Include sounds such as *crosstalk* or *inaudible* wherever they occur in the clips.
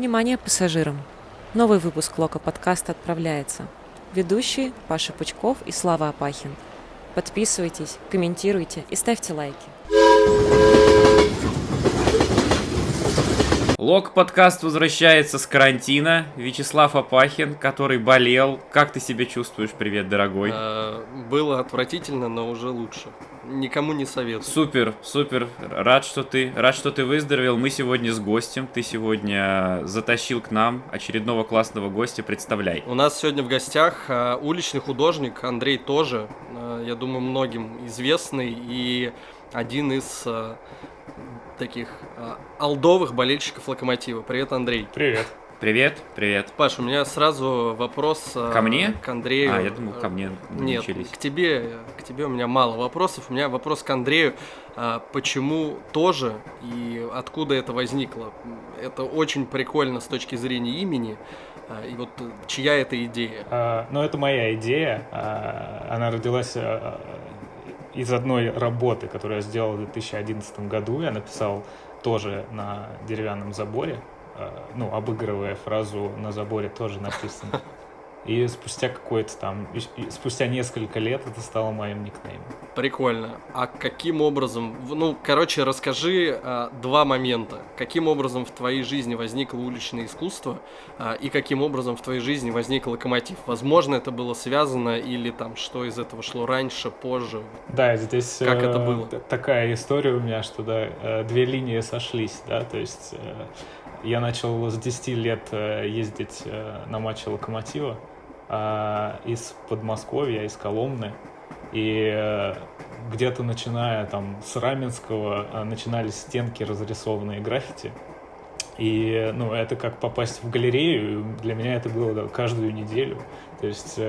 Внимание пассажирам! Новый выпуск Лока подкаста отправляется. Ведущие Паша Пучков и Слава Апахин. Подписывайтесь, комментируйте и ставьте лайки. Лог подкаст возвращается с карантина. Вячеслав Апахин, который болел. Как ты себя чувствуешь? Привет, дорогой. А, было отвратительно, но уже лучше. Никому не советую. Супер, супер. Рад, что ты, рад, что ты выздоровел. Мы сегодня с гостем. Ты сегодня затащил к нам очередного классного гостя. Представляй. У нас сегодня в гостях а, уличный художник Андрей тоже. Я думаю, многим известный и один из таких э, алдовых болельщиков Локомотива. Привет, Андрей. Привет. Привет, привет. Паш, у меня сразу вопрос э, ко мне, к Андрею. А, я думал, ко мне Нет, начались. к тебе, к тебе у меня мало вопросов. У меня вопрос к Андрею. А, почему тоже и откуда это возникло? Это очень прикольно с точки зрения имени. А, и вот чья это идея? А, ну, это моя идея. А, она родилась а, из одной работы, которую я сделал в 2011 году, я написал тоже на деревянном заборе, э, ну, обыгрывая фразу «на заборе тоже написано». И спустя какое-то там, спустя несколько лет это стало моим никнеймом. Прикольно. А каким образом, ну, короче, расскажи а, два момента. Каким образом в твоей жизни возникло уличное искусство а, и каким образом в твоей жизни возник локомотив? Возможно, это было связано или там что из этого шло раньше, позже? Да, здесь как э, это было? такая история у меня, что да, э, две линии сошлись, да, то есть э, я начал с 10 лет э, ездить э, на матчи Локомотива из Подмосковья, из Коломны. И э, где-то начиная там с Раменского начинались стенки разрисованные граффити. И, ну, это как попасть в галерею. Для меня это было да, каждую неделю. То есть,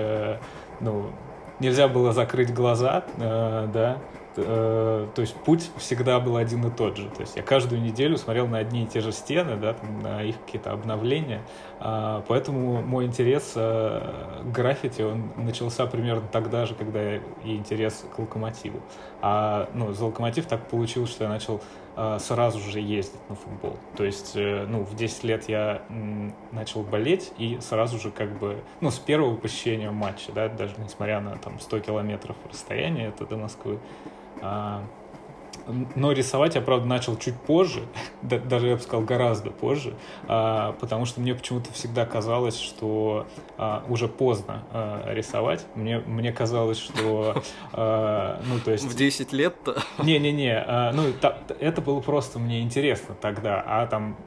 ну, нельзя было закрыть глаза, да, э, то есть путь всегда был один и тот же. То есть я каждую неделю смотрел на одни и те же стены, да, там, на их какие-то обновления. А, поэтому мой интерес э, к граффити, он начался примерно тогда же, когда и интерес к локомотиву. А ну, за локомотив так получилось, что я начал э, сразу же ездить на футбол. То есть, э, ну, в 10 лет я начал болеть и сразу же как бы, ну, с первого посещения матча, да, даже несмотря на там 100 километров расстояния это до Москвы, но рисовать я, правда, начал чуть позже, *laughs* даже, я бы сказал, гораздо позже, а, потому что мне почему-то всегда казалось, что а, уже поздно рисовать. Мне, мне казалось, что... *laughs* ну, то есть... В 10 лет-то? Не-не-не, ну, это было просто мне интересно тогда, а там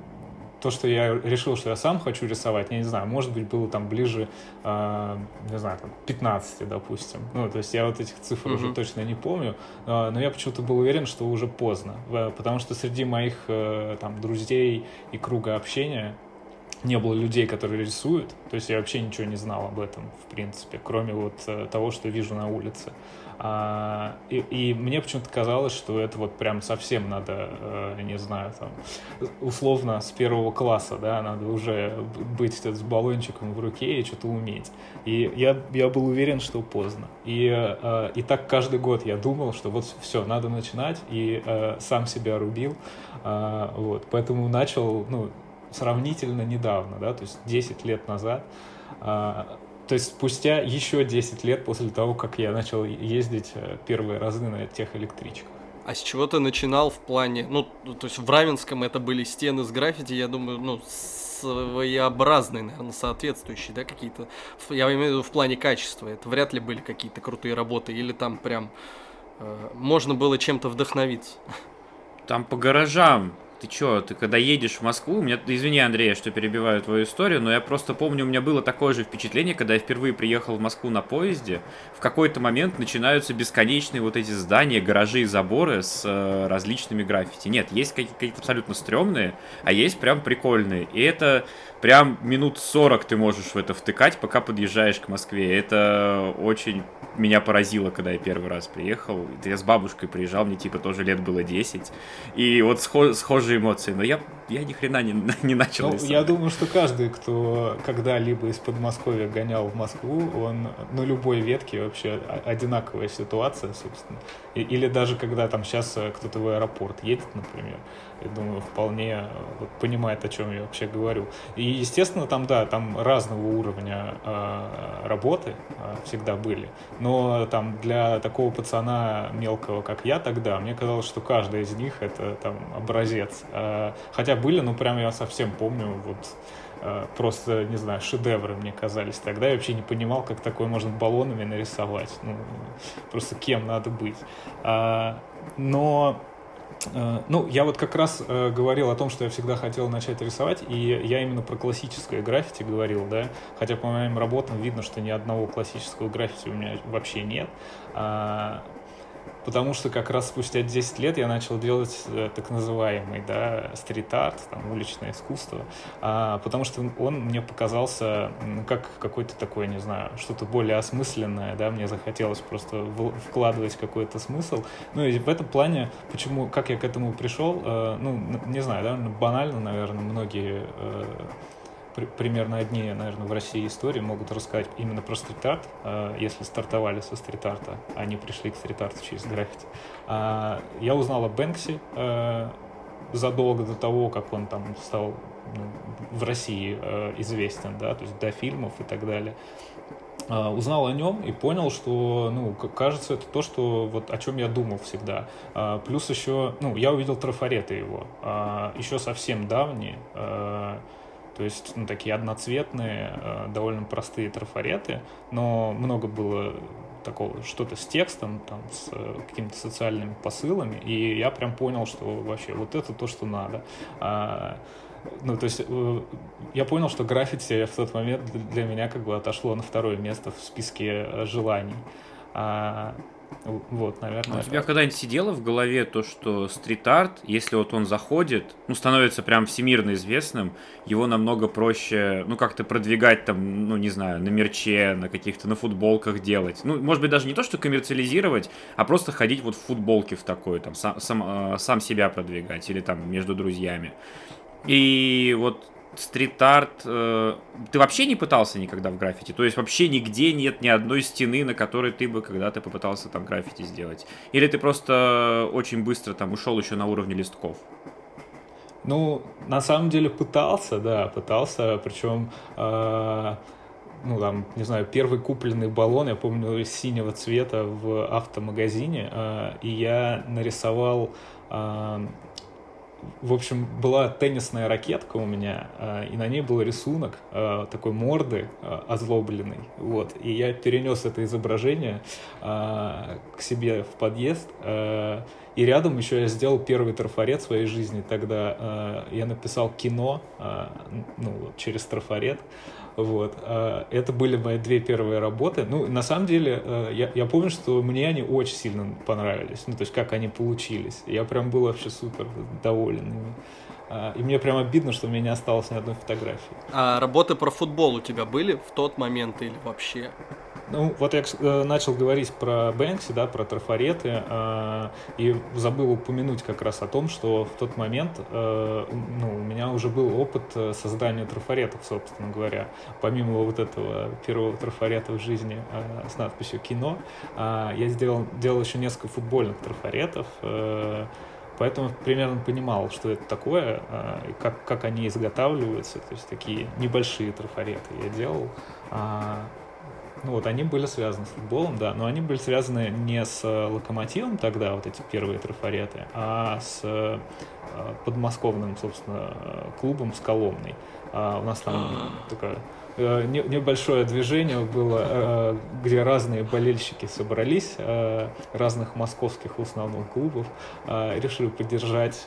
то, что я решил, что я сам хочу рисовать, я не знаю, может быть, было там ближе, э, не знаю, там, 15, допустим. Ну, то есть я вот этих цифр mm-hmm. уже точно не помню, э, но я почему-то был уверен, что уже поздно, потому что среди моих э, там друзей и круга общения не было людей, которые рисуют, то есть я вообще ничего не знал об этом, в принципе, кроме вот э, того, что вижу на улице. А, и, и мне почему-то казалось, что это вот прям совсем надо, э, не знаю, там, условно с первого класса, да, надо уже быть с баллончиком в руке и что-то уметь. И я, я был уверен, что поздно. И, э, и так каждый год я думал, что вот все, надо начинать, и сам себя рубил. Э, вот, поэтому начал, ну, сравнительно недавно, да, то есть 10 лет назад. Э, то есть спустя еще 10 лет после того, как я начал ездить э, первые разы на тех электричках. А с чего ты начинал в плане, ну, то есть в Равенском это были стены с граффити, я думаю, ну, своеобразные, наверное, соответствующие, да, какие-то, я имею в виду в плане качества, это вряд ли были какие-то крутые работы, или там прям э, можно было чем-то вдохновиться? Там по гаражам ты чё, ты когда едешь в Москву, меня, извини, Андрей, что перебиваю твою историю, но я просто помню, у меня было такое же впечатление, когда я впервые приехал в Москву на поезде, в какой-то момент начинаются бесконечные вот эти здания, гаражи и заборы с э, различными граффити. Нет, есть какие-то абсолютно стрёмные, а есть прям прикольные. И это прям минут 40 ты можешь в это втыкать, пока подъезжаешь к Москве. Это очень меня поразило, когда я первый раз приехал. Я с бабушкой приезжал, мне типа тоже лет было 10. И вот схожие эмоции. Но я я ни хрена не, *laughs* не начал ну. Я думаю, что каждый, кто когда-либо из Подмосковья гонял в Москву, он на любой ветке вообще одинаковая ситуация, собственно. Или даже когда там сейчас э, кто-то в аэропорт едет, например, я думаю, вполне э, понимает, о чем я вообще говорю. И, естественно, там, да, там разного уровня э, работы э, всегда были. Но там для такого пацана мелкого, как я тогда, мне казалось, что каждый из них это там образец. Э, хотя были, ну, прям я совсем помню, вот э, просто, не знаю, шедевры мне казались. Тогда я вообще не понимал, как такое можно баллонами нарисовать. Ну, просто кем надо быть. А, но Э, ну, я вот как раз э, говорил о том, что я всегда хотел начать рисовать, и я именно про классическое граффити говорил, да, хотя по моим работам видно, что ни одного классического граффити у меня вообще нет. А, потому что как раз спустя 10 лет я начал делать э, так называемый да, стрит-арт, там, уличное искусство, а, потому что он мне показался как какой-то такой, не знаю, что-то более осмысленное, да, мне захотелось просто вкладывать какой-то смысл. Ну и в этом плане, почему, как я к этому пришел, э, ну, не знаю, да, банально, наверное, многие э, примерно одни, наверное, в России истории могут рассказать именно про стрит-арт, э, если стартовали со стрит-арта, они пришли к стрит-арту через граффити. А, я узнал о Бэнксе э, задолго до того, как он там стал ну, в России э, известен, да, то есть до фильмов и так далее. А, узнал о нем и понял, что, ну, кажется, это то, что вот о чем я думал всегда. А, плюс еще, ну, я увидел трафареты его, еще совсем давние, то есть, ну, такие одноцветные, э, довольно простые трафареты, но много было такого, что-то с текстом, там, с э, какими-то социальными посылами, и я прям понял, что вообще вот это то, что надо. А, ну, то есть э, я понял, что граффити в тот момент для меня как бы отошло на второе место в списке желаний. А, вот, наверное. А у тебя когда-нибудь сидело в голове то, что стрит-арт, если вот он заходит, ну, становится прям всемирно известным, его намного проще, ну, как-то продвигать там, ну, не знаю, на мерче, на каких-то, на футболках делать. Ну, может быть, даже не то, что коммерциализировать, а просто ходить вот в футболке в такой, там, сам, сам, э, сам себя продвигать или там между друзьями. И вот стрит-арт... Э, ты вообще не пытался никогда в граффити? То есть вообще нигде нет ни одной стены, на которой ты бы когда-то попытался там граффити сделать? Или ты просто очень быстро там ушел еще на уровне листков? Ну, на самом деле пытался, да, пытался, причем... Э, ну, там, не знаю, первый купленный баллон, я помню, синего цвета в автомагазине, э, и я нарисовал э, в общем, была теннисная ракетка у меня, э, и на ней был рисунок э, такой морды э, озлобленной. Вот. И я перенес это изображение к себе в подъезд. И рядом еще я сделал первый трафарет своей жизни. Тогда я написал кино ну, через трафарет. Вот. А, это были мои две первые работы. Ну, на самом деле, э, я, я помню, что мне они очень сильно понравились. Ну, то есть, как они получились. Я прям был вообще супер доволен ими. А, и мне прям обидно, что у меня не осталось ни одной фотографии. А работы про футбол у тебя были в тот момент или вообще? Ну, вот я э, начал говорить про Бэнкси, да, про трафареты, э, и забыл упомянуть как раз о том, что в тот момент э, ну, у меня уже был опыт э, создания трафаретов, собственно говоря. Помимо вот этого первого трафарета в жизни э, с надписью «Кино», э, я сделал, делал еще несколько футбольных трафаретов, э, Поэтому примерно понимал, что это такое, э, как, как они изготавливаются. То есть такие небольшие трафареты я делал. А, ну вот, они были связаны с футболом, да, но они были связаны не с локомотивом тогда, вот эти первые трафареты, а с подмосковным, собственно, клубом с Коломной. А у нас там такая Э, небольшое движение было, э, где разные болельщики собрались, э, разных московских в основном клубов, решили поддержать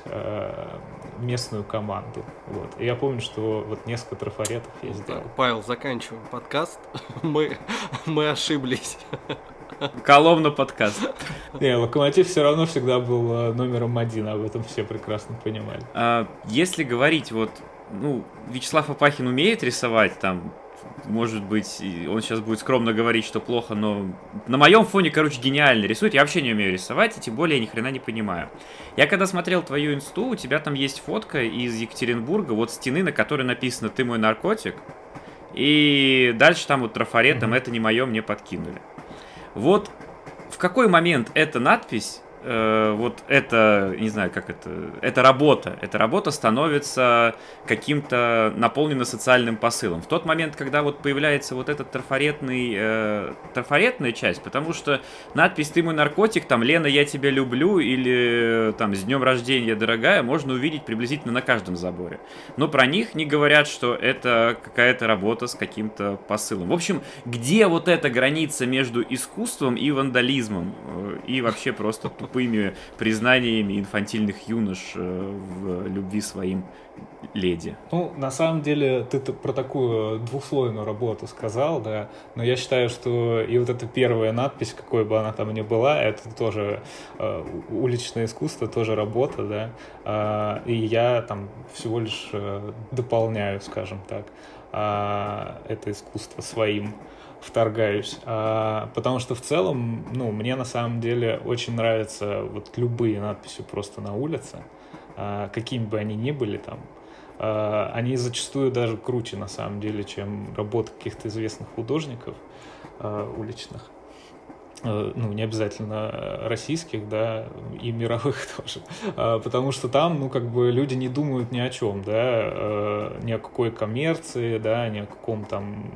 местную команду. Вот. И я помню, что вот несколько трафаретов я сделал. Павел, заканчиваем подкаст. *laughs* Мы, мы ошиблись. Коломна подкаст. Не, Локомотив все равно всегда был номером один, об этом все прекрасно понимали. А, если говорить вот ну, Вячеслав Апахин умеет рисовать там может быть, он сейчас будет скромно говорить, что плохо, но на моем фоне, короче, гениально рисует. Я вообще не умею рисовать, и тем более я ни хрена не понимаю. Я когда смотрел твою инсту, у тебя там есть фотка из Екатеринбурга, вот стены, на которой написано «Ты мой наркотик», и дальше там вот трафаретом «Это не мое, мне подкинули». Вот в какой момент эта надпись э, вот это, не знаю, как это, эта работа, эта работа становится каким-то наполнена социальным посылом. В тот момент, когда вот появляется вот этот трафаретный, э, трафаретная часть, потому что надпись «Ты мой наркотик», там «Лена, я тебя люблю» или там «С днем рождения, дорогая» можно увидеть приблизительно на каждом заборе. Но про них не говорят, что это какая-то работа с каким-то посылом. В общем, где вот эта граница между искусством и вандализмом? Э, и вообще просто тупыми признаниями инфантильных юнош э, в любви своим леди. Ну, на самом деле, ты про такую двухслойную работу сказал, да, но я считаю, что и вот эта первая надпись, какой бы она там ни была, это тоже э, уличное искусство, тоже работа, да, э, и я там всего лишь э, дополняю, скажем так, э, это искусство своим вторгаюсь, а, потому что в целом, ну, мне на самом деле очень нравятся вот любые надписи просто на улице, а, какими бы они ни были там, а, они зачастую даже круче на самом деле, чем работы каких-то известных художников а, уличных. Э, ну, не обязательно российских, да, и мировых *laughs* тоже, а, потому что там, ну, как бы люди не думают ни о чем, да, э, ни о какой коммерции, да, ни о каком там,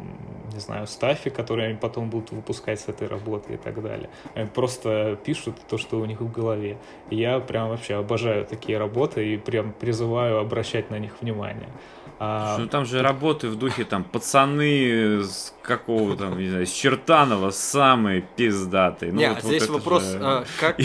не знаю, стафе, который они потом будут выпускать с этой работы и так далее. Они просто пишут то, что у них в голове. Я прям вообще обожаю такие работы и прям призываю обращать на них внимание. А... Ну там же работы в духе там пацаны с какого там, не знаю, с Чертанова самые пиздатые. Ну, не, вот, здесь вот вопрос, же... а, как,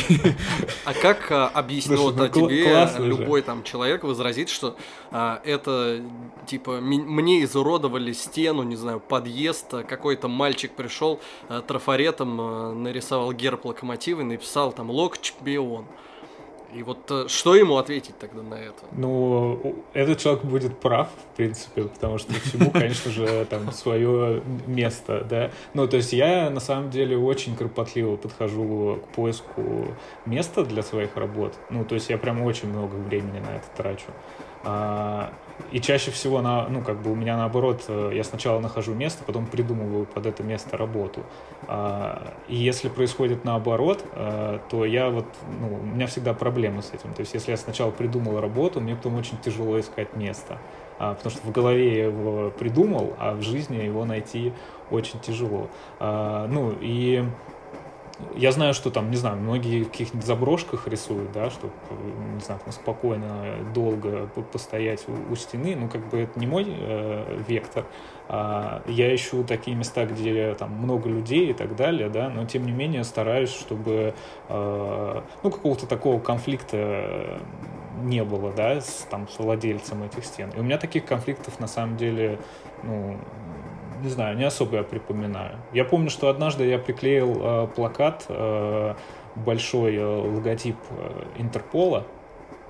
а как а, объяснить вот, ну, тебе любой там человек возразит, что а, это типа мне изуродовали стену, не знаю, подъезд, а какой-то мальчик пришел а, трафаретом а, нарисовал герб локомотива и написал там лок чемпион. И вот э, что ему ответить тогда на это? Ну, этот человек будет прав, в принципе, потому что всему, конечно же, там свое место, да. Ну, то есть я на самом деле очень кропотливо подхожу к поиску места для своих работ. Ну, то есть я прям очень много времени на это трачу. А, и чаще всего, на, ну, как бы у меня наоборот, э, я сначала нахожу место, потом придумываю под это место работу. А, и если происходит наоборот, э, то я вот, ну, у меня всегда проблемы с этим. То есть если я сначала придумал работу, мне потом очень тяжело искать место. А, потому что в голове я его придумал, а в жизни его найти очень тяжело. Ну, и я знаю, что там, не знаю, многие в каких-нибудь заброшках рисуют, да, чтобы, не знаю, там спокойно, долго постоять у, у стены. Ну, как бы это не мой э, вектор. А я ищу такие места, где там много людей и так далее, да, но тем не менее стараюсь, чтобы, э, ну, какого-то такого конфликта не было, да, с, там, с владельцем этих стен. И у меня таких конфликтов на самом деле, ну, не знаю, не особо я припоминаю. Я помню, что однажды я приклеил э, плакат, э, большой э, логотип э, Интерпола,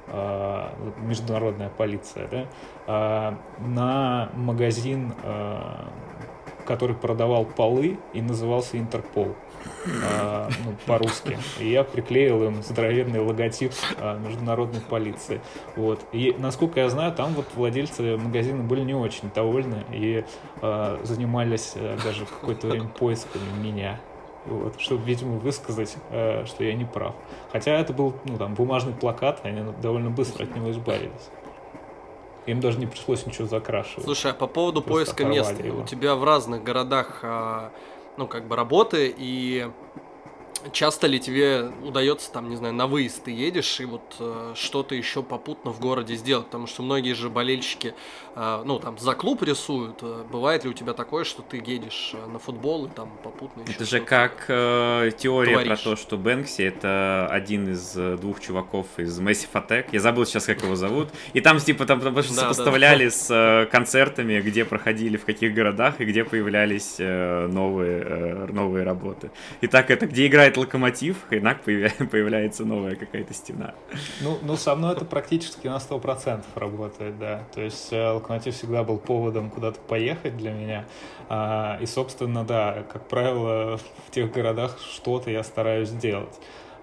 э, международная полиция, да, э, на магазин, э, который продавал полы и назывался Интерпол э, ну, по-русски. И я приклеил им здоровенный логотип э, международной полиции. Вот. И, насколько я знаю, там вот владельцы магазина были не очень довольны и э, занимались э, даже какое-то время поисками меня. Вот, чтобы, видимо, высказать, э, что я не прав. Хотя это был, ну, там, бумажный плакат, они довольно быстро от него избавились. Им даже не пришлось ничего закрашивать. Слушай, а по поводу Просто поиска мест, его. у тебя в разных городах а, ну, как бы работы, и часто ли тебе удается, там, не знаю, на выезд ты едешь и вот э, что-то еще попутно в городе сделать? Потому что многие же болельщики, э, ну, там, за клуб рисуют. Э, бывает ли у тебя такое, что ты едешь э, на футбол и там попутно еще Это же как э, теория творишь. про то, что Бэнкси это один из э, двух чуваков из Massive Attack. Я забыл сейчас, как его зовут. И там, типа, там, там сопоставляли с э, концертами, где проходили, в каких городах и где появлялись э, новые, э, новые работы. И так это, где играли убирает локомотив, хренак *laughs* появляется новая какая-то стена. Ну, ну, со мной это практически на 100% работает, да. То есть э, локомотив всегда был поводом куда-то поехать для меня. А, и, собственно, да, как правило, в тех городах что-то я стараюсь делать.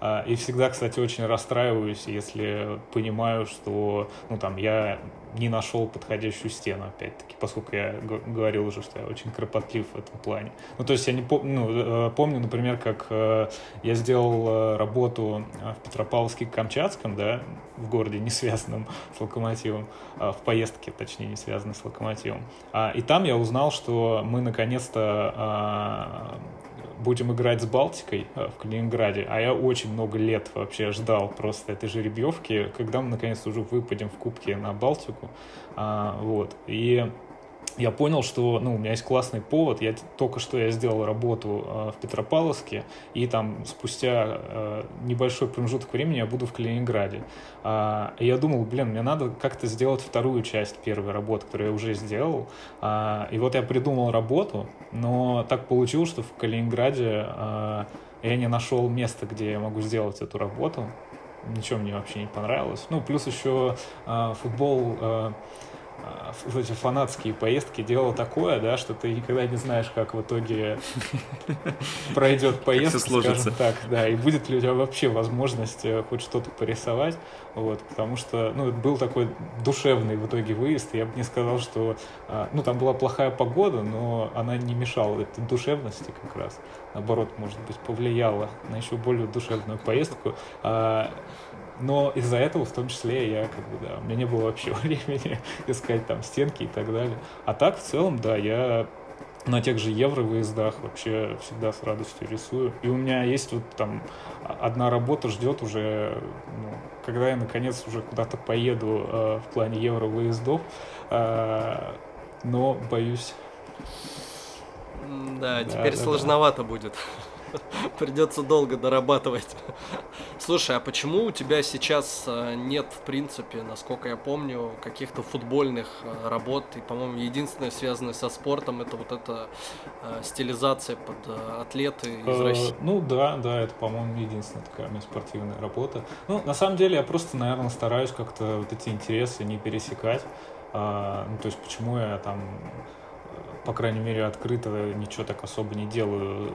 А, и всегда, кстати, очень расстраиваюсь, если понимаю, что, ну, там, я не нашел подходящую стену, опять-таки, поскольку я говорил уже, что я очень кропотлив в этом плане. Ну, то есть я не пом ну, э, помню, например, как э, я сделал э, работу в Петропавловске-Камчатском, да, в городе, не связанном с локомотивом, а в поездке, точнее, не связанной с локомотивом. А, и там я узнал, что мы наконец-то будем играть с Балтикой э, в Калининграде, а я очень много лет вообще ждал просто этой жеребьевки, когда мы наконец уже выпадем в Кубке на Балтику, а, вот, и я понял, что ну, у меня есть классный повод. Я только что я сделал работу э, в Петропавловске, и там спустя э, небольшой промежуток времени я буду в Калининграде. Э, и я думал, блин, мне надо как-то сделать вторую часть первой работы, которую я уже сделал. Э, и вот я придумал работу, но так получилось, что в Калининграде э, я не нашел места, где я могу сделать эту работу. Ничего мне вообще не понравилось. Ну, плюс еще э, футбол... Э, в эти фанатские поездки. Дело такое, да, что ты никогда не знаешь, как в итоге *laughs* пройдет поездка, скажем так, да, и будет ли у тебя вообще возможность э, хоть что-то порисовать, вот, потому что, ну, это был такой душевный в итоге выезд, я бы не сказал, что, а, ну, там была плохая погода, но она не мешала этой душевности как раз, наоборот, может быть, повлияла на еще более душевную поездку, а, но из-за этого в том числе я как бы, да, у меня не было вообще *laughs* времени искать там стенки и так далее. А так в целом, да, я на тех же евро выездах вообще всегда с радостью рисую. И у меня есть вот там одна работа ждет уже, ну, когда я наконец уже куда-то поеду э, в плане евро выездов, э, но боюсь. Да, да теперь да, сложновато да. будет. *laughs* *laughs* Придется долго дорабатывать. Слушай, а почему у тебя сейчас э, нет, в принципе, насколько я помню, каких-то футбольных э, работ? И, по-моему, единственное, связанное со спортом, это вот эта э, стилизация под атлеты из России. Ну да, да, это, по-моему, единственная такая у меня спортивная работа. Ну, на самом деле, я просто, наверное, стараюсь как-то вот эти интересы не пересекать. А, ну, то есть, почему я там по крайней мере, открыто ничего так особо не делаю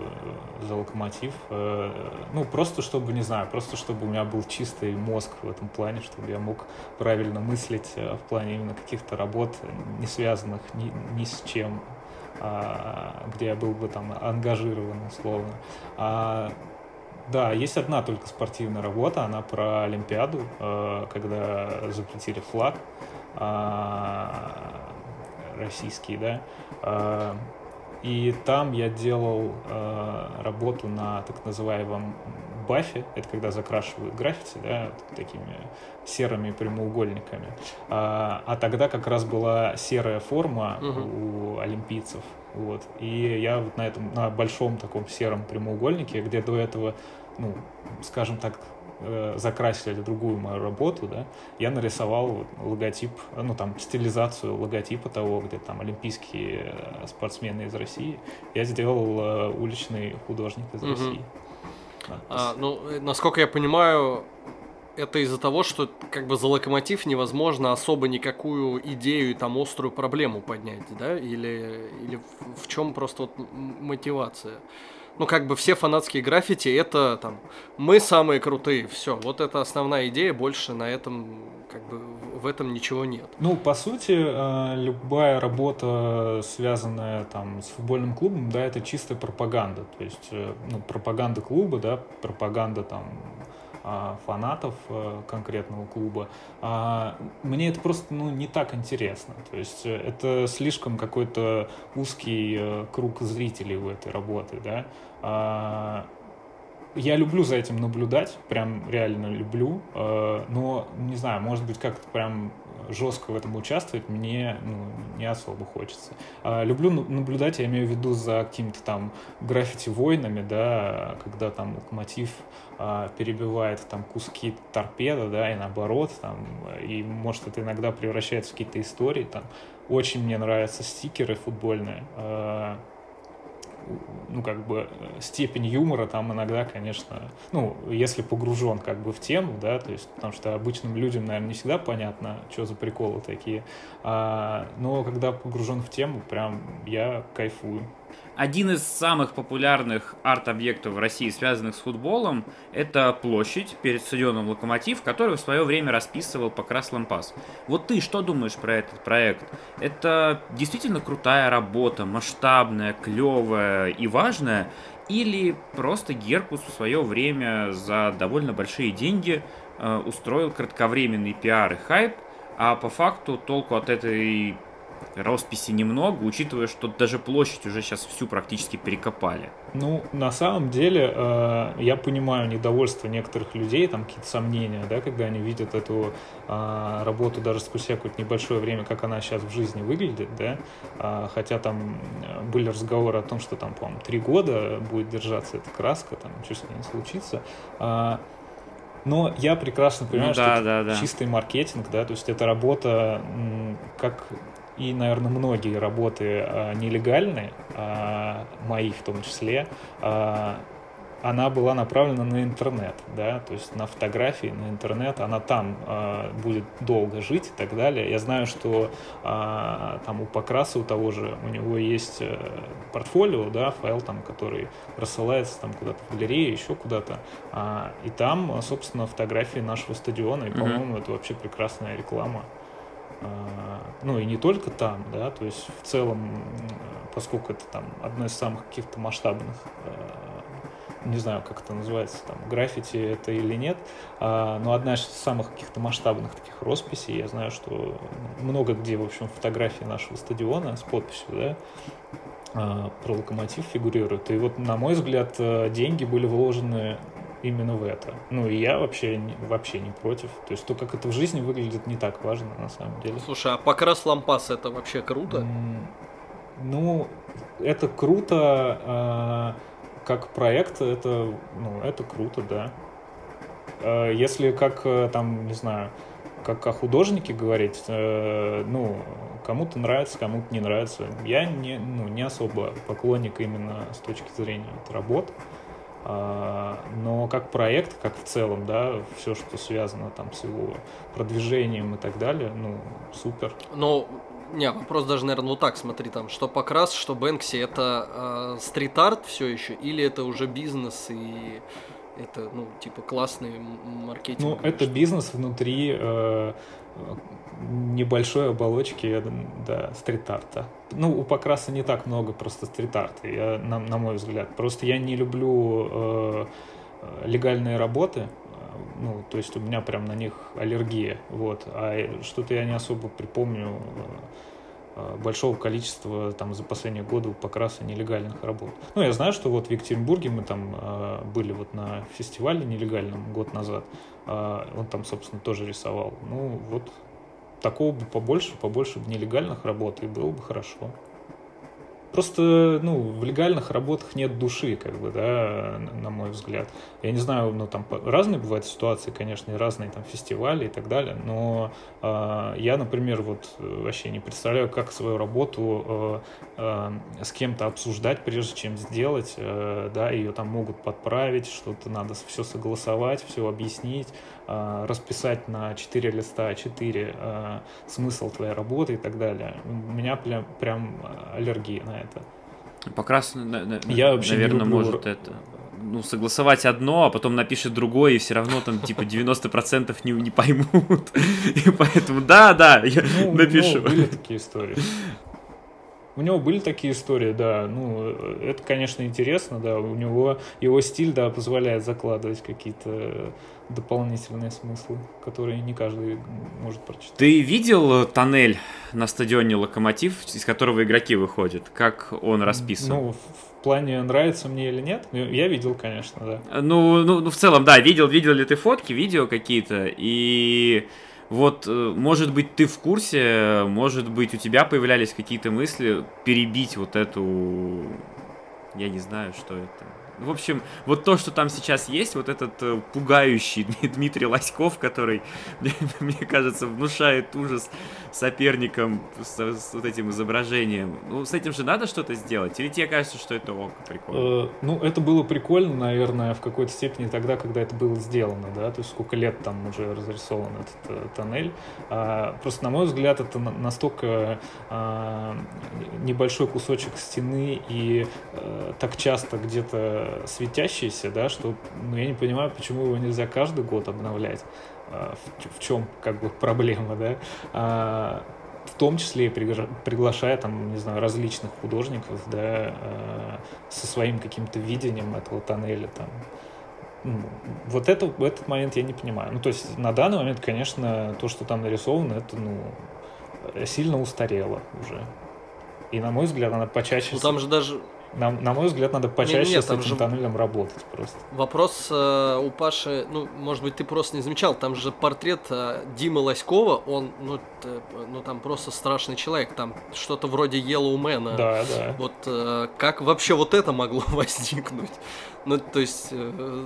э, за локомотив. Э, ну, просто чтобы, не знаю, просто чтобы у меня был чистый мозг в этом плане, чтобы я мог правильно мыслить э, в плане именно каких-то работ, не связанных ни, ни с чем, а, где я был бы там ангажирован условно. А, да, есть одна только спортивная работа, она про Олимпиаду, когда запретили флаг российский, да, а, и там я делал а, работу на так называемом бафе, это когда закрашивают граффити, да, такими серыми прямоугольниками. А, а тогда как раз была серая форма угу. у олимпийцев, вот. И я вот на этом, на большом таком сером прямоугольнике, где до этого, ну, скажем так, э, закрасили другую мою работу, да, я нарисовал логотип, ну там стилизацию логотипа того, где там олимпийские э, спортсмены из России. Я сделал э, уличный художник из угу. России. А, ну, э, насколько я понимаю, это из-за того, что как бы за локомотив невозможно особо никакую идею и там острую проблему поднять, да? Или, или в чем просто вот мотивация? Ну, как бы все фанатские граффити это там мы самые крутые, все. Вот это основная идея, больше на этом как бы в этом ничего нет. Ну, по сути, э, любая работа, связанная там с футбольным клубом, да, это чистая пропаганда. То есть, э, ну, пропаганда клуба, да, пропаганда там а, фанатов э, конкретного клуба, а, мне это просто ну, не так интересно. То есть это слишком какой-то узкий круг зрителей у этой работы, да. А, я люблю за этим наблюдать, прям реально люблю, но, не знаю, может быть, как-то прям жестко в этом участвовать мне ну, не особо хочется. А, люблю наблюдать, я имею в виду за какими-то там граффити-войнами, да, когда там локомотив а, перебивает там куски торпеда, да, и наоборот, там, и может это иногда превращается в какие-то истории, там, очень мне нравятся стикеры футбольные, а, ну, как бы, степень юмора там иногда, конечно, ну, если погружен, как бы, в тему, да, то есть, потому что обычным людям, наверное, не всегда понятно, что за приколы такие, а, но когда погружен в тему, прям я кайфую. Один из самых популярных арт-объектов в России, связанных с футболом, это площадь перед стадионом «Локомотив», который в свое время расписывал Покрас Лампас. Вот ты что думаешь про этот проект? Это действительно крутая работа, масштабная, клевая и важная? Или просто Геркус в свое время за довольно большие деньги э, устроил кратковременный пиар и хайп, а по факту толку от этой росписи немного, учитывая, что даже площадь уже сейчас всю практически перекопали. Ну, на самом деле, э, я понимаю недовольство некоторых людей, там какие-то сомнения, да, когда они видят эту э, работу даже спустя какое-то небольшое время, как она сейчас в жизни выглядит, да, э, хотя там были разговоры о том, что там, по-моему, три года будет держаться эта краска, там ничего с ней не случится. Э, но я прекрасно понимаю, ну, да, что да, это да. чистый маркетинг, да, то есть это работа как и, наверное, многие работы а, нелегальные, а, мои в том числе, а, она была направлена на интернет, да, то есть на фотографии, на интернет, она там э, будет долго жить и так далее. Я знаю, что э, там у Покраса, у того же, у него есть э, портфолио, да, файл там, который рассылается там куда-то в галерее, еще куда-то, э, и там, собственно, фотографии нашего стадиона, и, по-моему, mm-hmm. это вообще прекрасная реклама. А, ну и не только там, да, то есть в целом, поскольку это там одно из самых каких-то масштабных, а, не знаю, как это называется, там, граффити это или нет, а, но одна из самых каких-то масштабных таких росписей, я знаю, что много где, в общем, фотографии нашего стадиона с подписью, да, про локомотив фигурируют. И вот, на мой взгляд, деньги были вложены именно в это. Ну и я вообще, вообще не против. То есть то, как это в жизни выглядит, не так важно на самом деле. Слушай, а покрас лампас это вообще круто? ну, это круто, э, как проект, это, ну, это круто, да. Э, если как э, там, не знаю, как о художнике говорить, э, ну, кому-то нравится, кому-то не нравится. Я не, ну, не особо поклонник именно с точки зрения вот, работ. Э, но как проект, как в целом, да, все, что связано там с его продвижением и так далее, ну, супер. Но не, вопрос даже, наверное, вот так, смотри, там, что Покрас, что Бэнкси, это э, стрит-арт все еще, или это уже бизнес и это, ну, типа, классный маркетинг? Ну, это бизнес внутри э, небольшой оболочки, да, стрит-арта. Ну, у Покраса не так много просто стрит-арта, я, на, на мой взгляд. Просто я не люблю э, легальные работы, ну, то есть у меня прям на них аллергия, вот. А что-то я не особо припомню э, большого количества там за последние годы Покраса нелегальных работ. Ну, я знаю, что вот в Екатеринбурге мы там э, были вот на фестивале нелегальном год назад, э, он там, собственно, тоже рисовал. Ну, вот такого бы побольше, побольше бы нелегальных работ, и было бы хорошо. Просто, ну, в легальных работах нет души, как бы, да, на мой взгляд. Я не знаю, ну, там разные бывают ситуации, конечно, и разные там фестивали и так далее, но э, я, например, вот вообще не представляю, как свою работу э, э, с кем-то обсуждать, прежде чем сделать, э, да, ее там могут подправить, что-то надо все согласовать, все объяснить, э, расписать на 4 листа 4 э, смысл твоей работы и так далее. У меня прям, прям аллергия на это. Покрас, я вообще наверное, люблю... может это ну, согласовать одно, а потом напишет другое, и все равно там, типа, 90% не, не поймут. *laughs* И поэтому, да, да, я ну, напишу. Ну, были такие истории. У него были такие истории, да. Ну, это, конечно, интересно, да. У него его стиль, да, позволяет закладывать какие-то дополнительные смыслы, которые не каждый может прочитать. Ты видел тоннель на стадионе Локомотив, из которого игроки выходят? Как он расписан? Ну, в плане нравится мне или нет? Я видел, конечно, да. Ну, ну, ну в целом, да, видел, видел ли ты фотки, видео какие-то, и вот, э, может быть, ты в курсе, может быть, у тебя появлялись какие-то мысли перебить вот эту... Я не знаю, что это. В общем, вот то, что там сейчас есть, вот этот э, пугающий *laughs* Дмитрий Лоськов, который, *laughs* мне, кажется, внушает ужас соперником с, с вот этим изображением. Ну, с этим же надо что-то сделать? Или тебе кажется, что это ок, прикольно? Э, ну, это было прикольно, наверное, в какой-то степени тогда, когда это было сделано, да, то есть сколько лет там уже разрисован этот э, тоннель. А, просто, на мой взгляд, это настолько а, небольшой кусочек стены и а, так часто где-то светящийся, да, что ну, я не понимаю, почему его нельзя каждый год обновлять. А, в, в чем как бы проблема, да? А, в том числе и приглашая там, не знаю, различных художников, да, э, со своим каким-то видением этого тоннеля там. Ну, вот это, этот момент я не понимаю. Ну, то есть на данный момент, конечно, то, что там нарисовано, это, ну, сильно устарело уже. И, на мой взгляд, она почаще... Ну, там же даже на, на мой взгляд, надо почаще нет, с этим же... тоннелем работать просто. Вопрос э, у Паши, ну, может быть, ты просто не замечал, там же портрет э, Димы Лоськова, он, ну, э, ну, там просто страшный человек, там что-то вроде Yellow Man. Да, да. Вот э, как вообще вот это могло *laughs* возникнуть? Ну, то есть, э,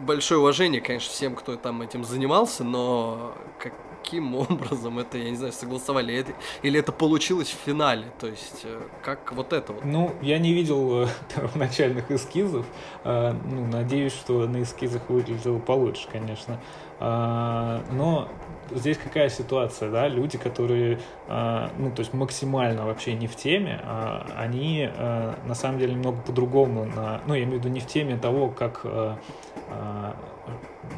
большое уважение, конечно, всем, кто там этим занимался, но как каким *laughs* образом это, я не знаю, согласовали, это, или это получилось в финале, то есть э, как вот это вот? Ну, я не видел э, *laughs* первоначальных эскизов, э, ну, надеюсь, что на эскизах выглядело получше, конечно, а, но здесь какая ситуация, да, люди, которые, ну, то есть максимально вообще не в теме, а они на самом деле немного по-другому, ну, я имею в виду не в теме того, как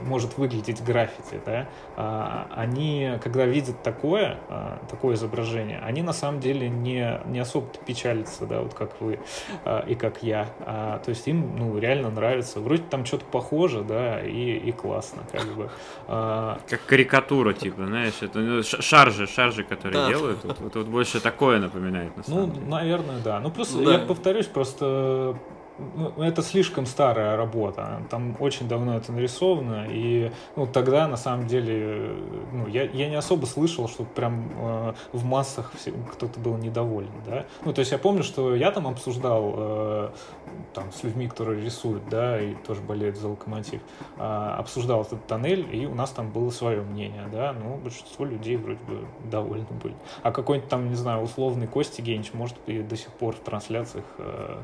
может выглядеть граффити, да, а, они, когда видят такое, а, такое изображение, они на самом деле не, не особо печалятся, да, вот как вы а, и как я. То есть им, ну, реально нравится. Вроде там что-то похоже, да, и, и классно, как бы. Как карикатура, типа, знаешь, это ну, шаржи, шаржи, которые да. делают, вот, вот, вот больше такое напоминает, на самом ну, деле. наверное, да. Ну, просто, да. я повторюсь, просто ну, это слишком старая работа. Там очень давно это нарисовано, и ну, тогда на самом деле ну, я, я не особо слышал, что прям э, в массах кто-то был недоволен. Да? Ну, то есть я помню, что я там обсуждал э, там, с людьми, которые рисуют, да, и тоже болеют за локомотив, э, обсуждал этот тоннель, и у нас там было свое мнение, да, ну, большинство людей вроде бы довольны были. А какой-нибудь там, не знаю, условный Кости Генич, может, и до сих пор в трансляциях э,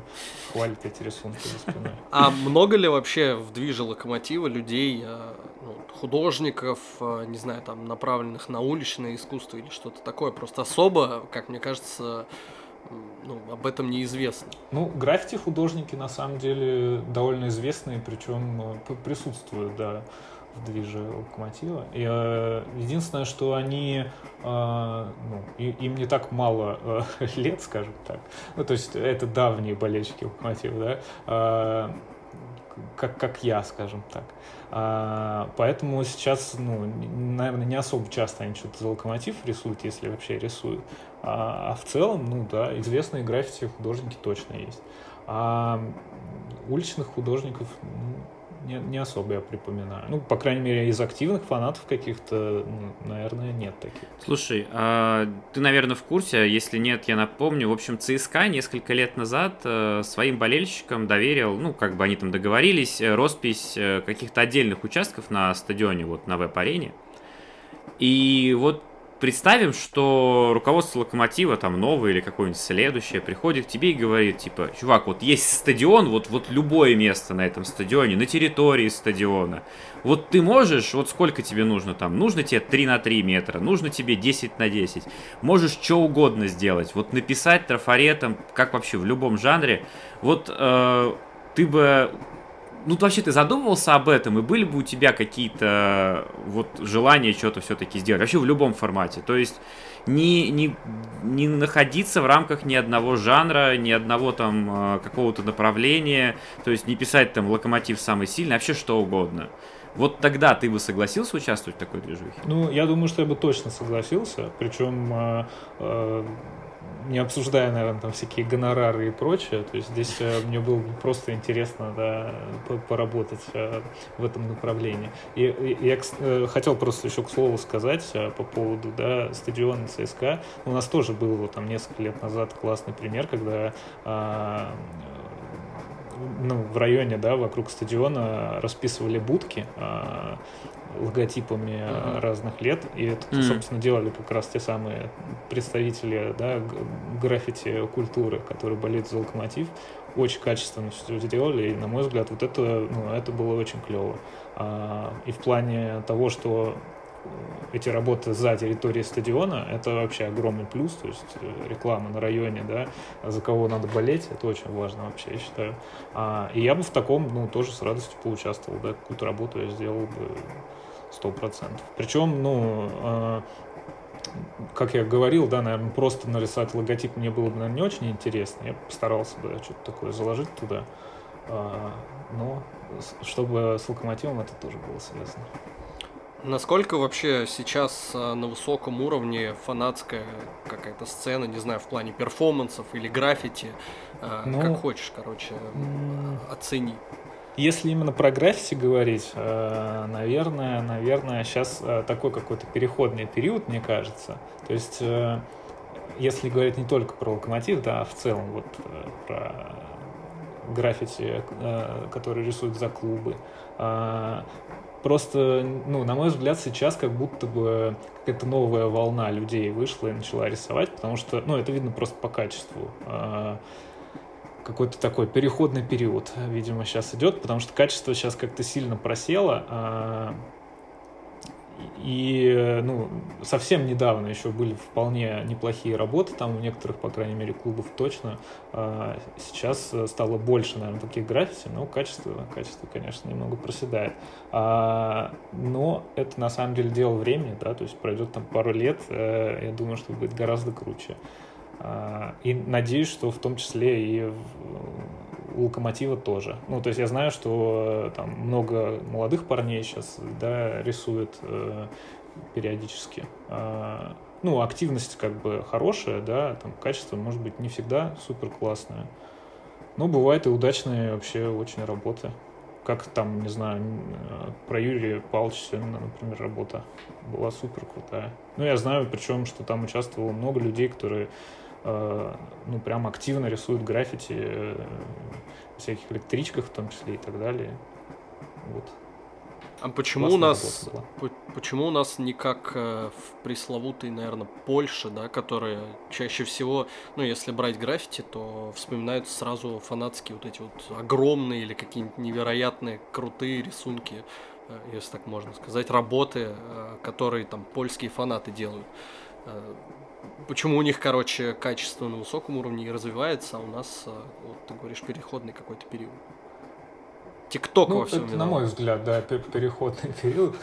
хвалит эти эти рисунки за спиной. А много ли вообще в движе локомотива людей, э, ну, художников, э, не знаю, там, направленных на уличное искусство или что-то такое? Просто особо, как мне кажется, ну, об этом неизвестно. Ну, граффити художники на самом деле довольно известные, причем э, присутствуют, да в движе локомотива. И, э, единственное, что они, э, ну, и, им не так мало э, *laughs* лет, скажем так. Ну, то есть это давние болельщики локомотива, да, э, как, как я, скажем так. А, поэтому сейчас, ну, наверное, не особо часто они что-то за локомотив рисуют, если вообще рисуют. А, а в целом, ну да, известные граффити художники точно есть. А уличных художников, ну, не, не особо я припоминаю. Ну, по крайней мере, из активных фанатов каких-то, наверное, нет таких. Слушай, а ты, наверное, в курсе, если нет, я напомню. В общем, ЦСКА несколько лет назад э, своим болельщикам доверил, ну, как бы они там договорились, э, роспись э, каких-то отдельных участков на стадионе, вот на веб-арене. И вот представим, что руководство локомотива, там, новое или какое-нибудь следующее, приходит к тебе и говорит, типа, чувак, вот есть стадион, вот, вот любое место на этом стадионе, на территории стадиона. Вот ты можешь, вот сколько тебе нужно там? Нужно тебе 3 на 3 метра, нужно тебе 10 на 10. Можешь что угодно сделать. Вот написать трафаретом, как вообще в любом жанре. Вот э, ты бы ну, вообще, ты задумывался об этом, и были бы у тебя какие-то вот желания что-то все-таки сделать? Вообще в любом формате. То есть не, не, не находиться в рамках ни одного жанра, ни одного там э, какого-то направления, то есть не писать там локомотив самый сильный, вообще что угодно. Вот тогда ты бы согласился участвовать в такой движухе? Ну, я думаю, что я бы точно согласился. Причем э, э, не обсуждая, наверное, там всякие гонорары и прочее. То есть здесь э, мне было бы просто интересно да, поработать э, в этом направлении. И, я э, хотел просто еще к слову сказать по поводу да, стадиона ЦСКА. У нас тоже был вот, там несколько лет назад классный пример, когда ну, в районе, да, вокруг стадиона расписывали будки э, логотипами разных лет, и это, mm-hmm. собственно, делали как раз те самые представители, да, граффити культуры, которые болеют за локомотив, очень качественно все сделали, и, на мой взгляд, вот это, ну, это было очень клево. А, и в плане того, что эти работы за территорией стадиона, это вообще огромный плюс, то есть э, реклама на районе, да, за кого надо болеть, это очень важно вообще, я считаю. А, и я бы в таком, ну, тоже с радостью поучаствовал, да, какую-то работу я сделал бы сто процентов. Причем, ну, э, как я говорил, да, наверное, просто нарисовать логотип мне было бы, наверное, не очень интересно, я постарался бы что-то такое заложить туда, э, но чтобы с локомотивом это тоже было связано. Насколько вообще сейчас а, на высоком уровне фанатская какая-то сцена, не знаю, в плане перформансов или граффити, а, ну, как хочешь, короче, оцени. Если именно про граффити говорить, э, наверное, наверное, сейчас э, такой какой-то переходный период, мне кажется. То есть, э, если говорить не только про локомотив, да, а в целом вот про граффити, которые рисуют за клубы, Просто, ну, на мой взгляд, сейчас как будто бы какая-то новая волна людей вышла и начала рисовать, потому что, ну, это видно просто по качеству. Какой-то такой переходный период, видимо, сейчас идет, потому что качество сейчас как-то сильно просело. А, и ну, совсем недавно еще были вполне неплохие работы, там у некоторых, по крайней мере, клубов точно. А сейчас стало больше, наверное, таких граффити, но качество, качество, конечно, немного проседает. А, но это на самом деле дело времени, да, то есть пройдет там пару лет, э, я думаю, что будет гораздо круче. А, и надеюсь, что в том числе и у Локомотива тоже. Ну, то есть я знаю, что э, там много молодых парней сейчас, да, рисуют э, периодически. А, ну, активность как бы хорошая, да, там качество может быть не всегда супер классное. Но бывают и удачные вообще очень работы. Как там, не знаю, э, про Юрия Павловича например, работа была супер крутая. Ну, я знаю, причем, что там участвовало много людей, которые Э, ну, прям активно рисуют граффити э, всяких электричках в том числе и так далее. Вот. А почему у нас почему у нас не как э, в пресловутой, наверное, Польше, да, которая чаще всего, ну, если брать граффити, то вспоминаются сразу фанатские вот эти вот огромные или какие-нибудь невероятные крутые рисунки, э, если так можно сказать, работы, э, которые там польские фанаты делают. Почему у них, короче, качество на высоком уровне и развивается, а у нас, э, вот ты говоришь, переходный какой-то период. ТикТок ну, во всем это, виноват. На мой взгляд, да, переходный *laughs* период.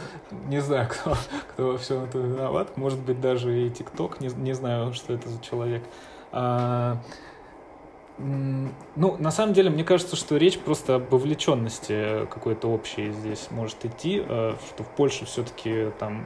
Не знаю, кто, кто во всем этом виноват. Может быть, даже и ТикТок. Не, не знаю, что это за человек. А, ну, на самом деле, мне кажется, что речь просто об вовлеченности какой-то общей здесь может идти, э, что в Польше все-таки там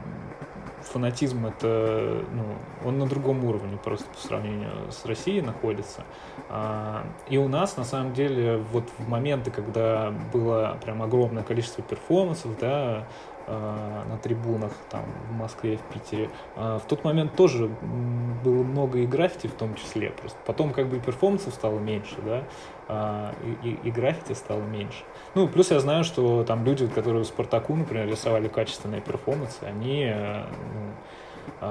фанатизм это, ну, он на другом уровне просто по сравнению с Россией находится. А, и у нас, на самом деле, вот в моменты, когда было прям огромное количество перформансов, да, а, на трибунах там в Москве, в Питере. А, в тот момент тоже было много и граффити в том числе. Просто потом как бы и перформансов стало меньше, да, и, и, и граффити стало меньше. Ну, плюс я знаю, что там люди, которые в Спартаку, например, рисовали качественные перформансы, они э, ну,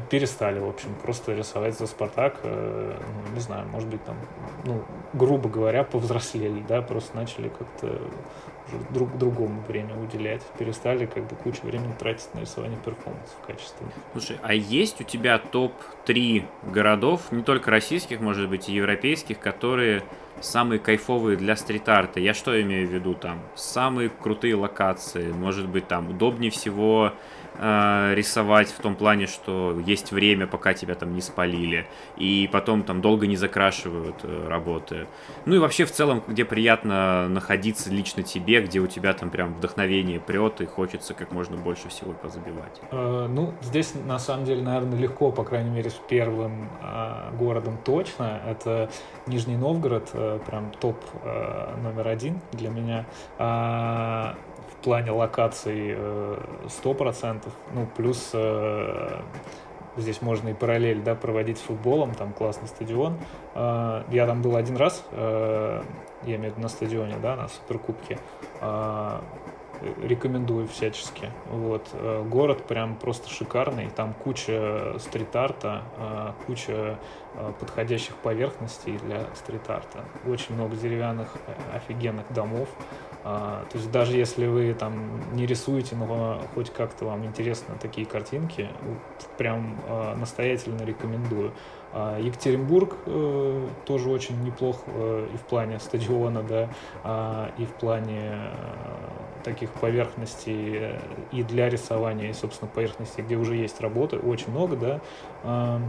перестали, в общем, просто рисовать за Спартак, ну, не знаю, может быть, там, ну, грубо говоря, повзрослели, да, просто начали как-то друг другому время уделять, перестали как бы кучу времени тратить на рисование перформансов качественных. Слушай, а есть у тебя топ-3 городов, не только российских, может быть, и европейских, которые самые кайфовые для стрит-арта? Я что имею в виду там? Самые крутые локации, может быть, там удобнее всего э, рисовать в том плане, что есть время, пока тебя там не спалили, и потом там долго не закрашивают э, работы. Ну и вообще в целом, где приятно находиться лично тебе, где у тебя там прям вдохновение прет и хочется как можно больше всего позабивать. Э, ну, здесь на самом деле, наверное, легко, по крайней мере, с первым э, городом точно. Это Нижний Новгород, э, прям топ э, номер один для меня. А, плане локаций 100%, э, ну, плюс э, здесь можно и параллель, да, проводить с футболом, там классный стадион. А, я там был один раз, я имею в виду на стадионе, да, на Суперкубке рекомендую всячески. Вот. Э, город прям просто шикарный, там куча стрит-арта, э, куча э, подходящих поверхностей для стрит-арта. Очень много деревянных офигенных домов. То есть даже если вы там не рисуете, но хоть как-то вам интересны такие картинки, прям настоятельно рекомендую. А Екатеринбург э, тоже очень неплох э, и в плане стадиона, да, и в плане э, таких поверхностей и для рисования, и, собственно, поверхностей, где уже есть работы, очень много, да.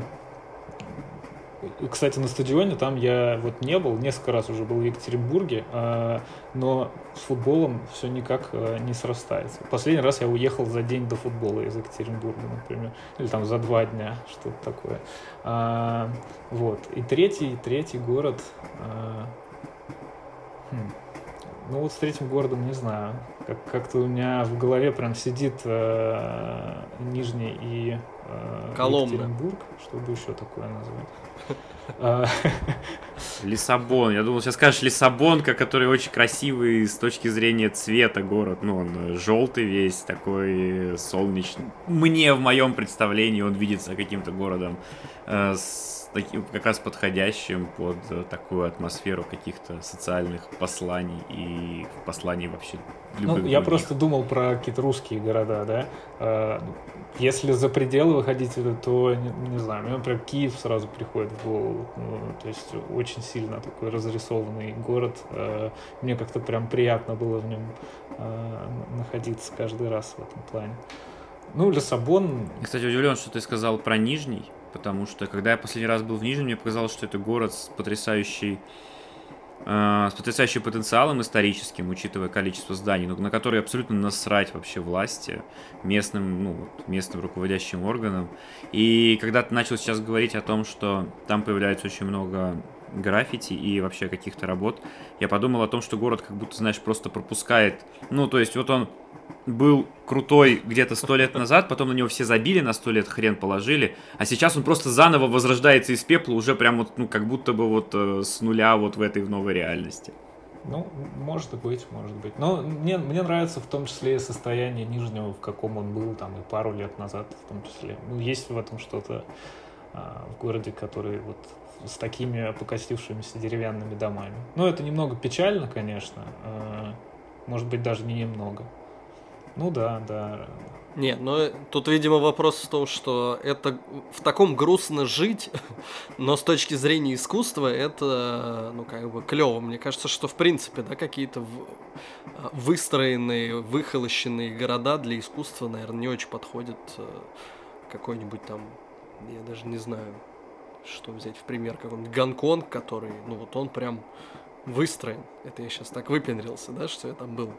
Кстати, на стадионе там я вот не был, несколько раз уже был в Екатеринбурге, э, но с футболом все никак э, не срастается. Последний раз я уехал за день до футбола из Екатеринбурга, например, или там за два дня, что-то такое. А, вот. И третий, третий город... А, хм, ну вот с третьим городом не знаю. Как- как-то у меня в голове прям сидит э, Нижний и э, Екатеринбург. Что бы еще такое назвать? А. Лиссабон. Я думал, сейчас скажешь Лиссабонка, который очень красивый с точки зрения цвета город. Ну, он желтый весь, такой солнечный. Мне в моем представлении он видится каким-то городом э, с таким, как раз подходящим под э, такую атмосферу каких-то социальных посланий и посланий вообще любых Ну, я просто думал про какие-то русские города, да. Э, если за пределы выходить, то, не, не знаю, мне, например, Киев сразу приходит в голову. Ну, то есть очень сильно такой разрисованный город. Э, мне как-то прям приятно было в нем находиться каждый раз в этом плане. Ну, Лиссабон... Кстати, удивлен, что ты сказал про Нижний, потому что когда я последний раз был в Нижнем, мне показалось, что это город с потрясающей э, с потрясающим потенциалом историческим, учитывая количество зданий, но на которые абсолютно насрать вообще власти, местным, ну, местным руководящим органам. И когда ты начал сейчас говорить о том, что там появляется очень много граффити и вообще каких-то работ, я подумал о том, что город как будто, знаешь, просто пропускает. Ну, то есть вот он был крутой где-то сто лет назад, потом на него все забили, на сто лет хрен положили, а сейчас он просто заново возрождается из пепла, уже прям вот, ну, как будто бы вот э, с нуля вот в этой в новой реальности. Ну, может быть, может быть. Но мне, мне нравится в том числе и состояние Нижнего, в каком он был там и пару лет назад в том числе. Ну, есть в этом что-то а, в городе, который вот с такими покостившимися деревянными домами. Ну, это немного печально, конечно. А, может быть, даже не немного. Ну да, да. Не, но тут, видимо, вопрос в том, что это в таком грустно жить, *laughs* но с точки зрения искусства это, ну, как бы клево. Мне кажется, что в принципе, да, какие-то выстроенные, выхолощенные города для искусства, наверное, не очень подходят э, какой-нибудь там, я даже не знаю, что взять в пример, какой-нибудь Гонконг, который, ну, вот он прям выстроен. Это я сейчас так выпендрился, да, что я там был.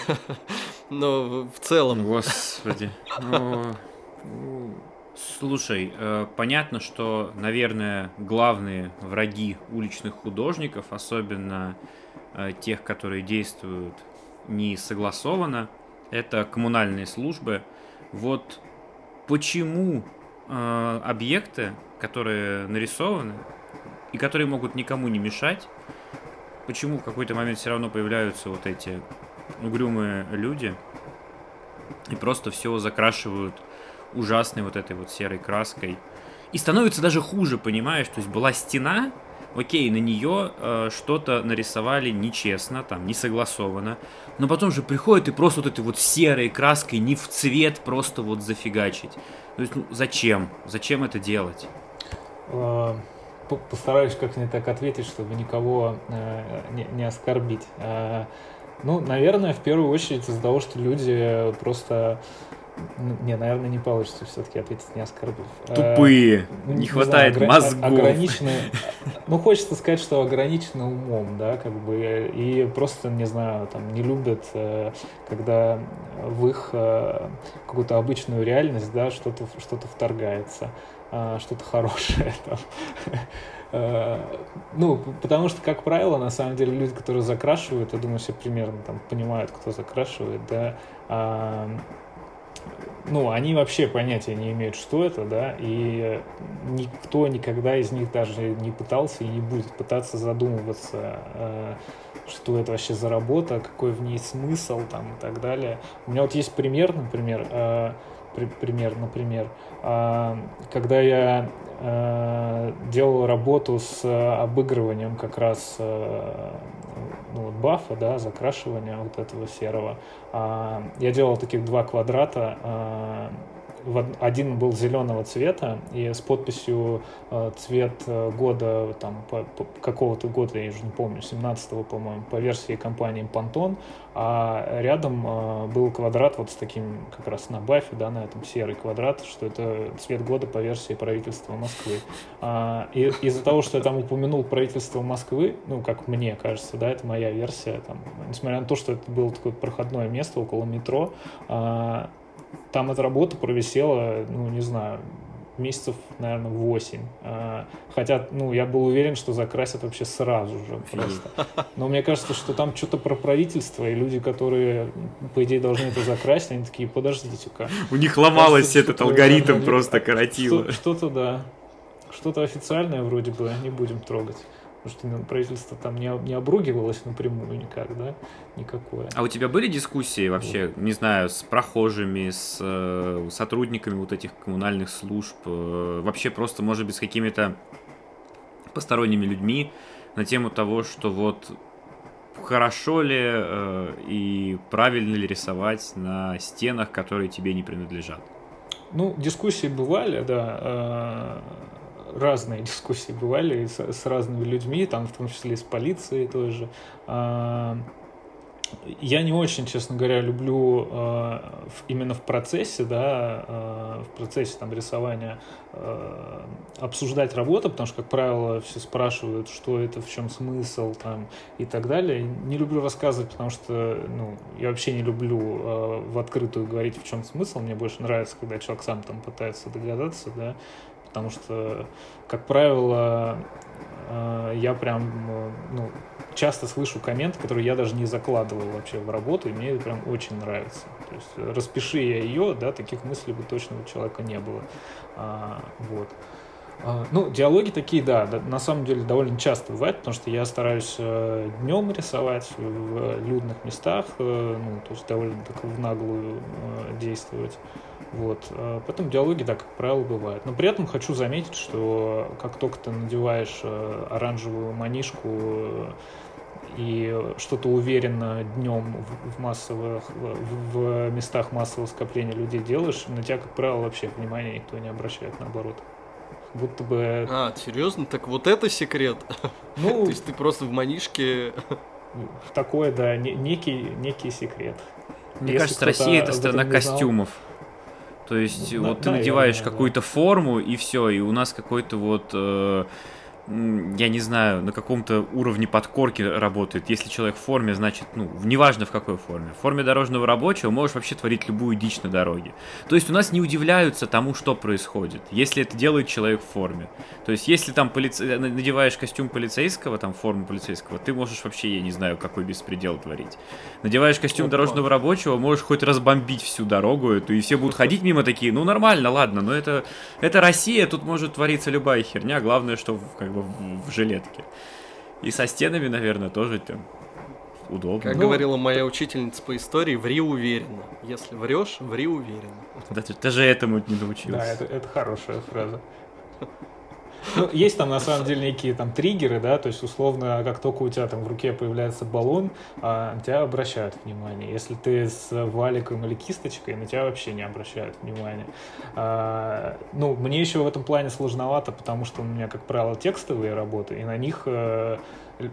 *laughs* Но в целом... Господи. Ну, слушай, э, понятно, что, наверное, главные враги уличных художников, особенно э, тех, которые действуют не согласованно, это коммунальные службы. Вот почему э, объекты, которые нарисованы и которые могут никому не мешать, почему в какой-то момент все равно появляются вот эти угрюмые люди и просто все закрашивают ужасной вот этой вот серой краской. И становится даже хуже, понимаешь? То есть была стена, окей, на нее э, что-то нарисовали нечестно, там, не согласованно, но потом же приходит и просто вот этой вот серой краской не в цвет просто вот зафигачить. То есть, ну, зачем? Зачем это делать? А, постараюсь как-нибудь так ответить, чтобы никого э, не, не оскорбить. Э, ну, наверное, в первую очередь из-за того, что люди просто... Не, наверное, не получится все-таки ответить, не оскорбив. Э, Тупые, не, не хватает знаю, мозгов. Ограниченные, ну, хочется сказать, что ограничены умом, да, как бы, и просто, не знаю, там, не любят, э, когда в их э, какую-то обычную реальность, да, что-то что вторгается. А, что-то хорошее *laughs* там. Э, ну, потому что, как правило, на самом деле люди, которые закрашивают, я думаю, все примерно там понимают, кто закрашивает, да, а, ну, они вообще понятия не имеют, что это, да, и никто никогда из них даже не пытался и не будет пытаться задумываться, э, что это вообще за работа, какой в ней смысл там и так далее. У меня вот есть пример, например, э, при, пример, например, э, когда я э, делал работу с обыгрыванием как раз э, ну, вот бафа, да, закрашивания вот этого серого. А, я делал таких два квадрата. А, один был зеленого цвета и с подписью э, цвет э, года там какого-то года я уже не помню 17-го по-моему по версии компании Pantone а рядом э, был квадрат вот с таким как раз на бафе да на этом серый квадрат что это цвет года по версии правительства Москвы. А, и из-за того что я там упомянул правительство Москвы ну как мне кажется да это моя версия там несмотря на то что это было такое проходное место около метро а, там эта работа провисела, ну, не знаю, месяцев, наверное, 8. А, хотя, ну, я был уверен, что закрасят вообще сразу же просто. Но мне кажется, что там что-то про правительство, и люди, которые, по идее, должны это закрасить, они такие, подождите-ка. У них ломалось этот алгоритм просто коротило. Что-то, да. Что-то официальное вроде бы не будем трогать. Потому что ну, правительство там не, не обругивалось напрямую никак, да, никакое. А у тебя были дискуссии вообще, вот. не знаю, с прохожими, с э, сотрудниками вот этих коммунальных служб, э, вообще просто, может быть, с какими-то посторонними людьми на тему того, что вот хорошо ли э, и правильно ли рисовать на стенах, которые тебе не принадлежат? Ну, дискуссии бывали, да. Э, разные дискуссии бывали с, с разными людьми, там в том числе и с полицией тоже. А, я не очень, честно говоря, люблю э, именно в процессе, да, э, в процессе там рисования э, обсуждать работу, потому что, как правило, все спрашивают, что это, в чем смысл там и так далее. Не люблю рассказывать, потому что, ну, я вообще не люблю э, в открытую говорить, в чем смысл. Мне больше нравится, когда человек сам там пытается догадаться, да, потому что, как правило, э, я прям ну, часто слышу комменты, которые я даже не закладывал вообще в работу, и мне это прям очень нравится. То есть распиши я ее, да, таких мыслей бы точно у человека не было. А, вот. А, ну, диалоги такие, да, да, на самом деле довольно часто бывают, потому что я стараюсь э, днем рисовать в людных местах, э, ну, то есть довольно так в наглую э, действовать. Вот. А потом диалоги, да, как правило, бывают. Но при этом хочу заметить, что как только ты надеваешь э, оранжевую манишку э, и что-то уверенно днем в массовых, в, местах массового скопления людей делаешь, на тебя, как правило, вообще внимания никто не обращает, наоборот. Будто бы... А, серьезно? Так вот это секрет? *laughs* Ну... То есть ты просто в манишке... Такое, да, некий, некий секрет. Мне Если кажется, Россия это страна костюмов. То есть, ну, вот ты надеваешь какую-то форму, и все, и у нас какой-то вот э, я не знаю, на каком-то уровне подкорки работает. Если человек в форме, значит, ну, неважно в какой форме. В форме дорожного рабочего можешь вообще творить любую дичь на дороге. То есть у нас не удивляются тому, что происходит, если это делает человек в форме. То есть если там полице... надеваешь костюм полицейского, там форму полицейского, ты можешь вообще, я не знаю, какой беспредел творить. Надеваешь костюм Опа. дорожного рабочего, можешь хоть разбомбить всю дорогу эту, и все будут ходить мимо такие, ну нормально, ладно, но это, это Россия, тут может твориться любая херня, главное, что как бы в, в жилетке. И со стенами, наверное, тоже там удобно. Как ну, говорила моя учительница по истории, ври уверенно. Если врешь, ври уверенно. Да, ты даже этому не научился. Да, это, это хорошая фраза. Ну, есть там на самом деле некие там триггеры, да, то есть условно, как только у тебя там в руке появляется баллон, а, на тебя обращают внимание. Если ты с валиком или кисточкой, на тебя вообще не обращают внимания. А, ну, мне еще в этом плане сложновато, потому что у меня, как правило, текстовые работы, и на них э,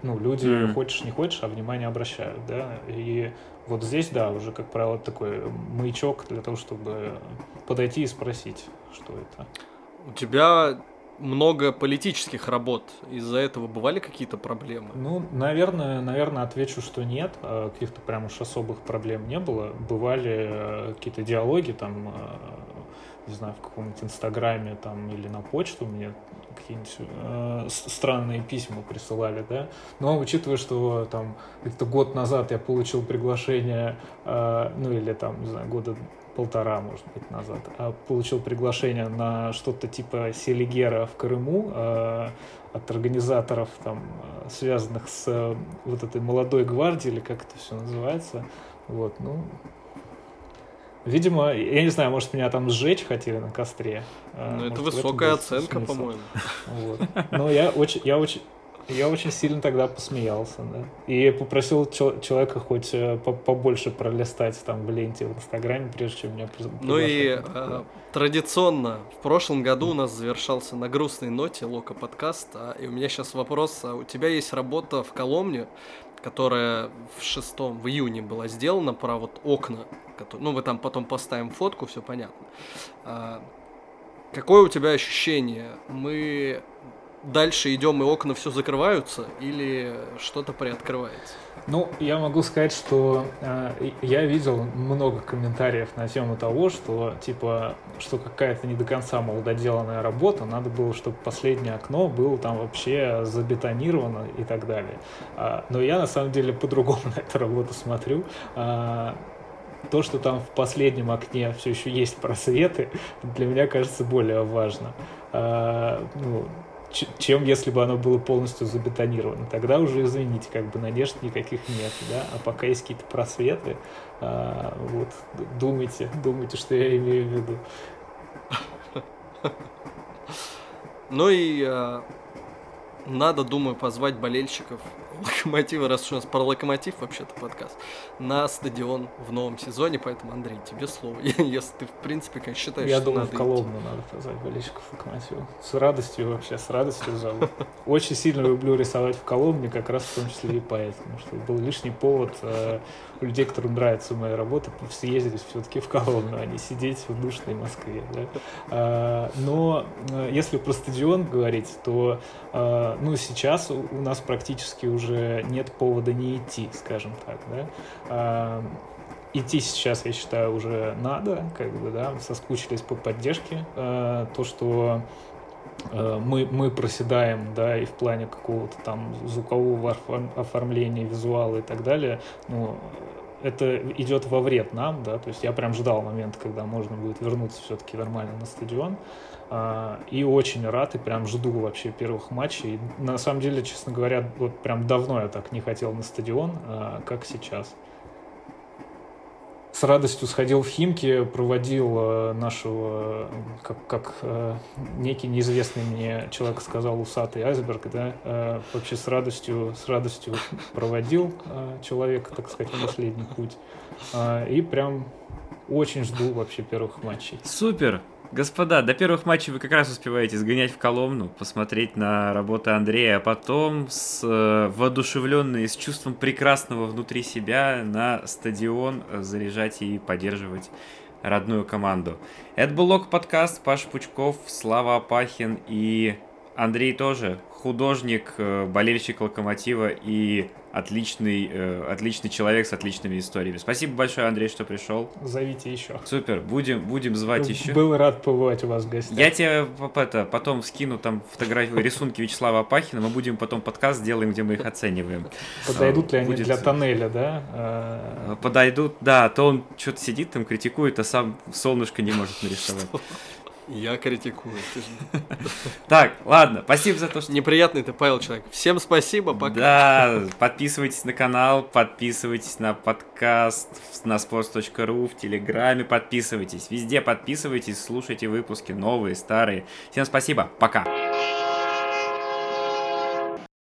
ну, люди, mm. хочешь не хочешь, а внимание обращают, да, и вот здесь, да, уже, как правило, такой маячок для того, чтобы подойти и спросить, что это. У тебя много политических работ. Из-за этого бывали какие-то проблемы? Ну, наверное, наверное, отвечу, что нет. А, каких-то прям уж особых проблем не было. Бывали э, какие-то диалоги там, э, не знаю, в каком-нибудь инстаграме там или на почту мне какие-нибудь э, странные письма присылали, да. Но учитывая, что там где-то год назад я получил приглашение, э, ну или там, не знаю, года полтора, может быть, назад, а получил приглашение на что-то типа Селигера в Крыму э, от организаторов, там, э, связанных с э, вот этой молодой гвардией, или как это все называется. Вот, ну, Видимо, я не знаю, может, меня там сжечь хотели на костре. А, ну, это высокая оценка, по-моему. Вот. Но я очень, я очень, я очень сильно тогда посмеялся, да. И попросил человека хоть э, побольше пролистать там в ленте в Инстаграме, прежде чем меня Ну и э, традиционно в прошлом году у нас завершался на грустной ноте Лока подкаст, а, и у меня сейчас вопрос, а у тебя есть работа в Коломне, которая в шестом, в июне была сделана про вот окна, которые, ну, мы там потом поставим фотку, все понятно. А, какое у тебя ощущение? Мы дальше идем и окна все закрываются или что-то приоткрывается? Ну, я могу сказать, что э, я видел много комментариев на тему того, что типа, что какая-то не до конца молододеланная работа, надо было, чтобы последнее окно было там вообще забетонировано и так далее. А, но я на самом деле по-другому *laughs* на эту работу смотрю. А, то, что там в последнем окне все еще есть просветы, для меня кажется более важно. А, ну, чем если бы оно было полностью забетонировано. Тогда уже, извините, как бы надежд никаких нет, да, а пока есть какие-то просветы, а, вот, думайте, думайте, что я имею в виду. Ну и а, надо, думаю, позвать болельщиков Локомотива, раз уж у нас про Локомотив вообще-то подкаст, на стадион в новом сезоне, поэтому, Андрей, тебе слово, *laughs* если ты, в принципе, как считаешь, Я думаю, в Коломну надо позвать болельщиков Локомотива. С радостью вообще, с радостью зову. Очень сильно люблю рисовать в Коломне, как раз в том числе и поэтому, что был лишний повод э, у людей, которым нравится моя работа, съездить все-таки в Коломну, а не сидеть в душной Москве. Да? А, но э, если про стадион говорить, то а, ну, сейчас у нас практически уже нет повода не идти, скажем так. Да? А, идти сейчас, я считаю, уже надо, как бы, да, соскучились по поддержке. То, что мы, мы проседаем, да, и в плане какого-то там звукового оформления, визуала и так далее, ну, это идет во вред нам, да, то есть я прям ждал момента, когда можно будет вернуться все-таки нормально на стадион, а, и очень рад, и прям жду вообще первых матчей. На самом деле, честно говоря, вот прям давно я так не хотел на стадион, а, как сейчас с радостью сходил в Химки, проводил э, нашего, как, как некий неизвестный мне человек сказал, усатый айсберг, да, вообще с радостью, с радостью проводил человека, так сказать, последний путь. И прям очень жду вообще первых матчей. Супер! Господа, до первых матчей вы как раз успеваете сгонять в Коломну, посмотреть на работу Андрея, а потом с э, воодушевленные, с чувством прекрасного внутри себя на стадион заряжать и поддерживать родную команду. Это был Лок подкаст, Паш Пучков, Слава Апахин и Андрей тоже, художник, э, болельщик Локомотива и отличный, э, отличный человек с отличными историями. Спасибо большое, Андрей, что пришел. Зовите еще. Супер, будем, будем звать Был еще. Был рад побывать у вас в гостях. Я тебе это, потом скину там фотографии, *laughs* рисунки Вячеслава Апахина, мы будем потом подкаст сделаем, где мы их оцениваем. Подойдут ли они Будет... для тоннеля, да? А, Подойдут, да, то он что-то сидит там, критикует, а сам солнышко не может нарисовать. Я критикую. *laughs* Так, ладно, спасибо за то, что... Неприятный ты, Павел, человек. Всем спасибо, пока. Да, подписывайтесь на канал, подписывайтесь на подкаст на sports.ru, в Телеграме подписывайтесь. Везде подписывайтесь, слушайте выпуски новые, старые. Всем спасибо, пока.